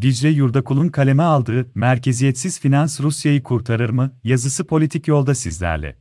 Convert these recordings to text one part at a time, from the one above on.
Dicle Yurdakul'un kaleme aldığı Merkeziyetsiz Finans Rusya'yı kurtarır mı? yazısı politik yolda sizlerle.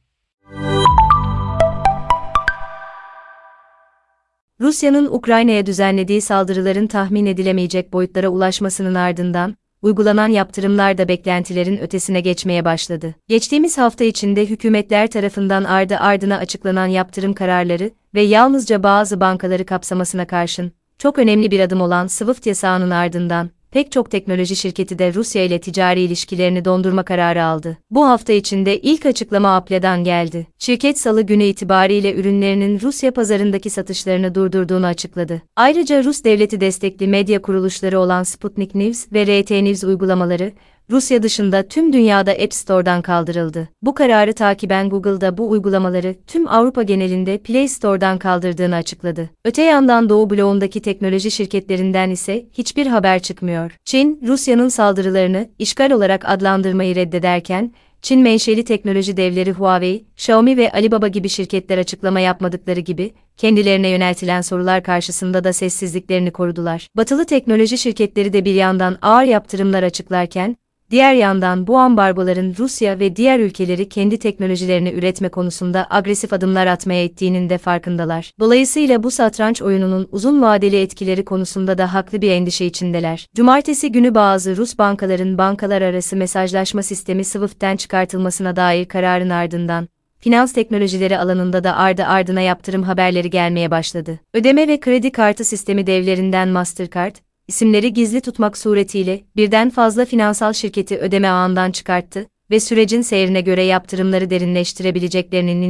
Rusya'nın Ukrayna'ya düzenlediği saldırıların tahmin edilemeyecek boyutlara ulaşmasının ardından, uygulanan yaptırımlar da beklentilerin ötesine geçmeye başladı. Geçtiğimiz hafta içinde hükümetler tarafından ardı ardına açıklanan yaptırım kararları ve yalnızca bazı bankaları kapsamasına karşın, çok önemli bir adım olan SWIFT yasağının ardından, pek çok teknoloji şirketi de Rusya ile ticari ilişkilerini dondurma kararı aldı. Bu hafta içinde ilk açıklama Apple'dan geldi. Şirket salı günü itibariyle ürünlerinin Rusya pazarındaki satışlarını durdurduğunu açıkladı. Ayrıca Rus devleti destekli medya kuruluşları olan Sputnik News ve RT News uygulamaları, Rusya dışında tüm dünyada App Store'dan kaldırıldı. Bu kararı takiben Google'da bu uygulamaları tüm Avrupa genelinde Play Store'dan kaldırdığını açıkladı. Öte yandan Doğu bloğundaki teknoloji şirketlerinden ise hiçbir haber çıkmıyor. Çin, Rusya'nın saldırılarını işgal olarak adlandırmayı reddederken, Çin menşeli teknoloji devleri Huawei, Xiaomi ve Alibaba gibi şirketler açıklama yapmadıkları gibi, kendilerine yöneltilen sorular karşısında da sessizliklerini korudular. Batılı teknoloji şirketleri de bir yandan ağır yaptırımlar açıklarken, Diğer yandan bu ambargoların Rusya ve diğer ülkeleri kendi teknolojilerini üretme konusunda agresif adımlar atmaya ittiğinin de farkındalar. Dolayısıyla bu satranç oyununun uzun vadeli etkileri konusunda da haklı bir endişe içindeler. Cumartesi günü bazı Rus bankaların bankalar arası mesajlaşma sistemi SWIFT'ten çıkartılmasına dair kararın ardından, finans teknolojileri alanında da ardı ardına yaptırım haberleri gelmeye başladı. Ödeme ve kredi kartı sistemi devlerinden Mastercard, isimleri gizli tutmak suretiyle birden fazla finansal şirketi ödeme ağından çıkarttı ve sürecin seyrine göre yaptırımları derinleştirebileceklerinin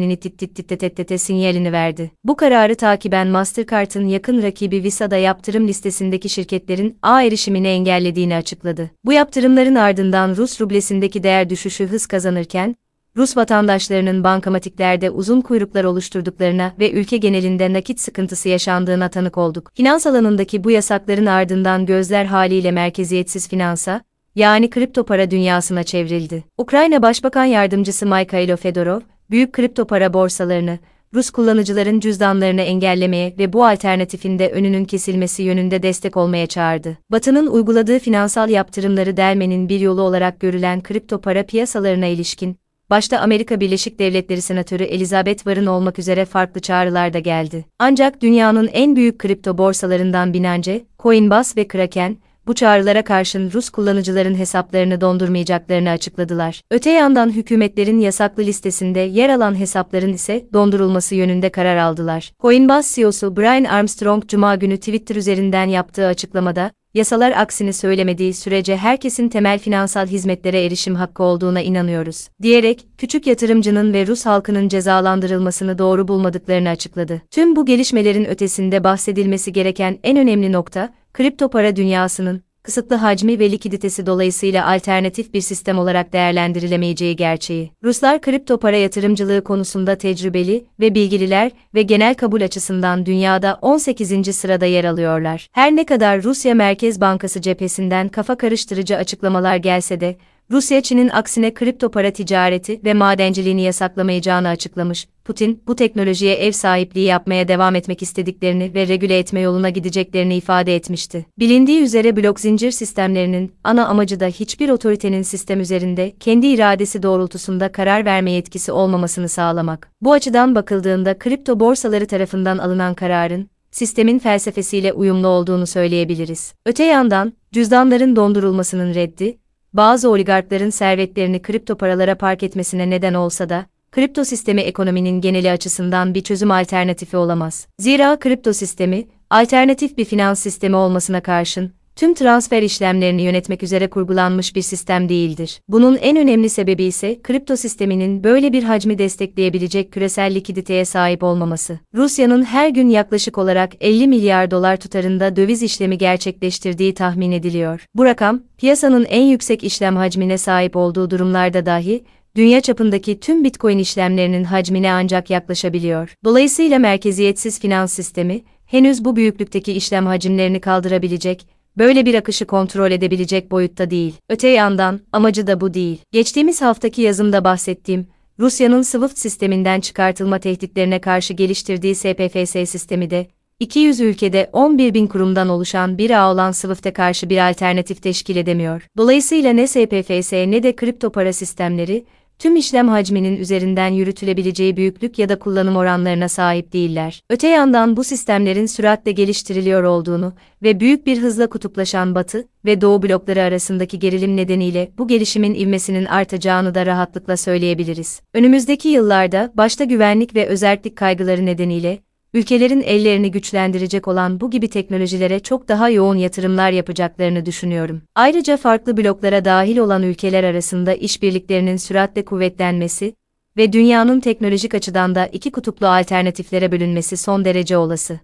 sinyalini verdi. Bu kararı takiben Mastercard'ın yakın rakibi Visa'da yaptırım listesindeki şirketlerin ağ erişimini engellediğini açıkladı. Bu yaptırımların ardından Rus rublesindeki değer düşüşü hız kazanırken, Rus vatandaşlarının bankamatiklerde uzun kuyruklar oluşturduklarına ve ülke genelinde nakit sıkıntısı yaşandığına tanık olduk. Finans alanındaki bu yasakların ardından gözler haliyle merkeziyetsiz finansa, yani kripto para dünyasına çevrildi. Ukrayna Başbakan Yardımcısı Mikhailo Fedorov, büyük kripto para borsalarını, Rus kullanıcıların cüzdanlarını engellemeye ve bu alternatifin de önünün kesilmesi yönünde destek olmaya çağırdı. Batı'nın uyguladığı finansal yaptırımları delmenin bir yolu olarak görülen kripto para piyasalarına ilişkin, başta Amerika Birleşik Devletleri Senatörü Elizabeth Warren olmak üzere farklı çağrılar da geldi. Ancak dünyanın en büyük kripto borsalarından Binance, Coinbase ve Kraken, bu çağrılara karşın Rus kullanıcıların hesaplarını dondurmayacaklarını açıkladılar. Öte yandan hükümetlerin yasaklı listesinde yer alan hesapların ise dondurulması yönünde karar aldılar. Coinbase CEO'su Brian Armstrong cuma günü Twitter üzerinden yaptığı açıklamada, yasalar aksini söylemediği sürece herkesin temel finansal hizmetlere erişim hakkı olduğuna inanıyoruz, diyerek, küçük yatırımcının ve Rus halkının cezalandırılmasını doğru bulmadıklarını açıkladı. Tüm bu gelişmelerin ötesinde bahsedilmesi gereken en önemli nokta, kripto para dünyasının, kısıtlı hacmi ve likiditesi dolayısıyla alternatif bir sistem olarak değerlendirilemeyeceği gerçeği. Ruslar kripto para yatırımcılığı konusunda tecrübeli ve bilgililer ve genel kabul açısından dünyada 18. sırada yer alıyorlar. Her ne kadar Rusya Merkez Bankası cephesinden kafa karıştırıcı açıklamalar gelse de, Rusya Çin'in aksine kripto para ticareti ve madenciliğini yasaklamayacağını açıklamış. Putin, bu teknolojiye ev sahipliği yapmaya devam etmek istediklerini ve regüle etme yoluna gideceklerini ifade etmişti. Bilindiği üzere blok zincir sistemlerinin ana amacı da hiçbir otoritenin sistem üzerinde kendi iradesi doğrultusunda karar verme yetkisi olmamasını sağlamak. Bu açıdan bakıldığında kripto borsaları tarafından alınan kararın sistemin felsefesiyle uyumlu olduğunu söyleyebiliriz. Öte yandan, cüzdanların dondurulmasının reddi, bazı oligarkların servetlerini kripto paralara park etmesine neden olsa da, kripto sistemi ekonominin geneli açısından bir çözüm alternatifi olamaz. Zira kripto sistemi, alternatif bir finans sistemi olmasına karşın, tüm transfer işlemlerini yönetmek üzere kurgulanmış bir sistem değildir. Bunun en önemli sebebi ise kripto sisteminin böyle bir hacmi destekleyebilecek küresel likiditeye sahip olmaması. Rusya'nın her gün yaklaşık olarak 50 milyar dolar tutarında döviz işlemi gerçekleştirdiği tahmin ediliyor. Bu rakam, piyasanın en yüksek işlem hacmine sahip olduğu durumlarda dahi dünya çapındaki tüm Bitcoin işlemlerinin hacmine ancak yaklaşabiliyor. Dolayısıyla merkeziyetsiz finans sistemi henüz bu büyüklükteki işlem hacimlerini kaldırabilecek böyle bir akışı kontrol edebilecek boyutta değil. Öte yandan, amacı da bu değil. Geçtiğimiz haftaki yazımda bahsettiğim, Rusya'nın SWIFT sisteminden çıkartılma tehditlerine karşı geliştirdiği SPFS sistemi de, 200 ülkede 11 bin kurumdan oluşan bir ağ olan Swift'e karşı bir alternatif teşkil edemiyor. Dolayısıyla ne SPFS ne de kripto para sistemleri, tüm işlem hacminin üzerinden yürütülebileceği büyüklük ya da kullanım oranlarına sahip değiller. Öte yandan bu sistemlerin süratle geliştiriliyor olduğunu ve büyük bir hızla kutuplaşan Batı ve Doğu blokları arasındaki gerilim nedeniyle bu gelişimin ivmesinin artacağını da rahatlıkla söyleyebiliriz. Önümüzdeki yıllarda başta güvenlik ve özellik kaygıları nedeniyle ülkelerin ellerini güçlendirecek olan bu gibi teknolojilere çok daha yoğun yatırımlar yapacaklarını düşünüyorum. Ayrıca farklı bloklara dahil olan ülkeler arasında işbirliklerinin süratle kuvvetlenmesi ve dünyanın teknolojik açıdan da iki kutuplu alternatiflere bölünmesi son derece olası.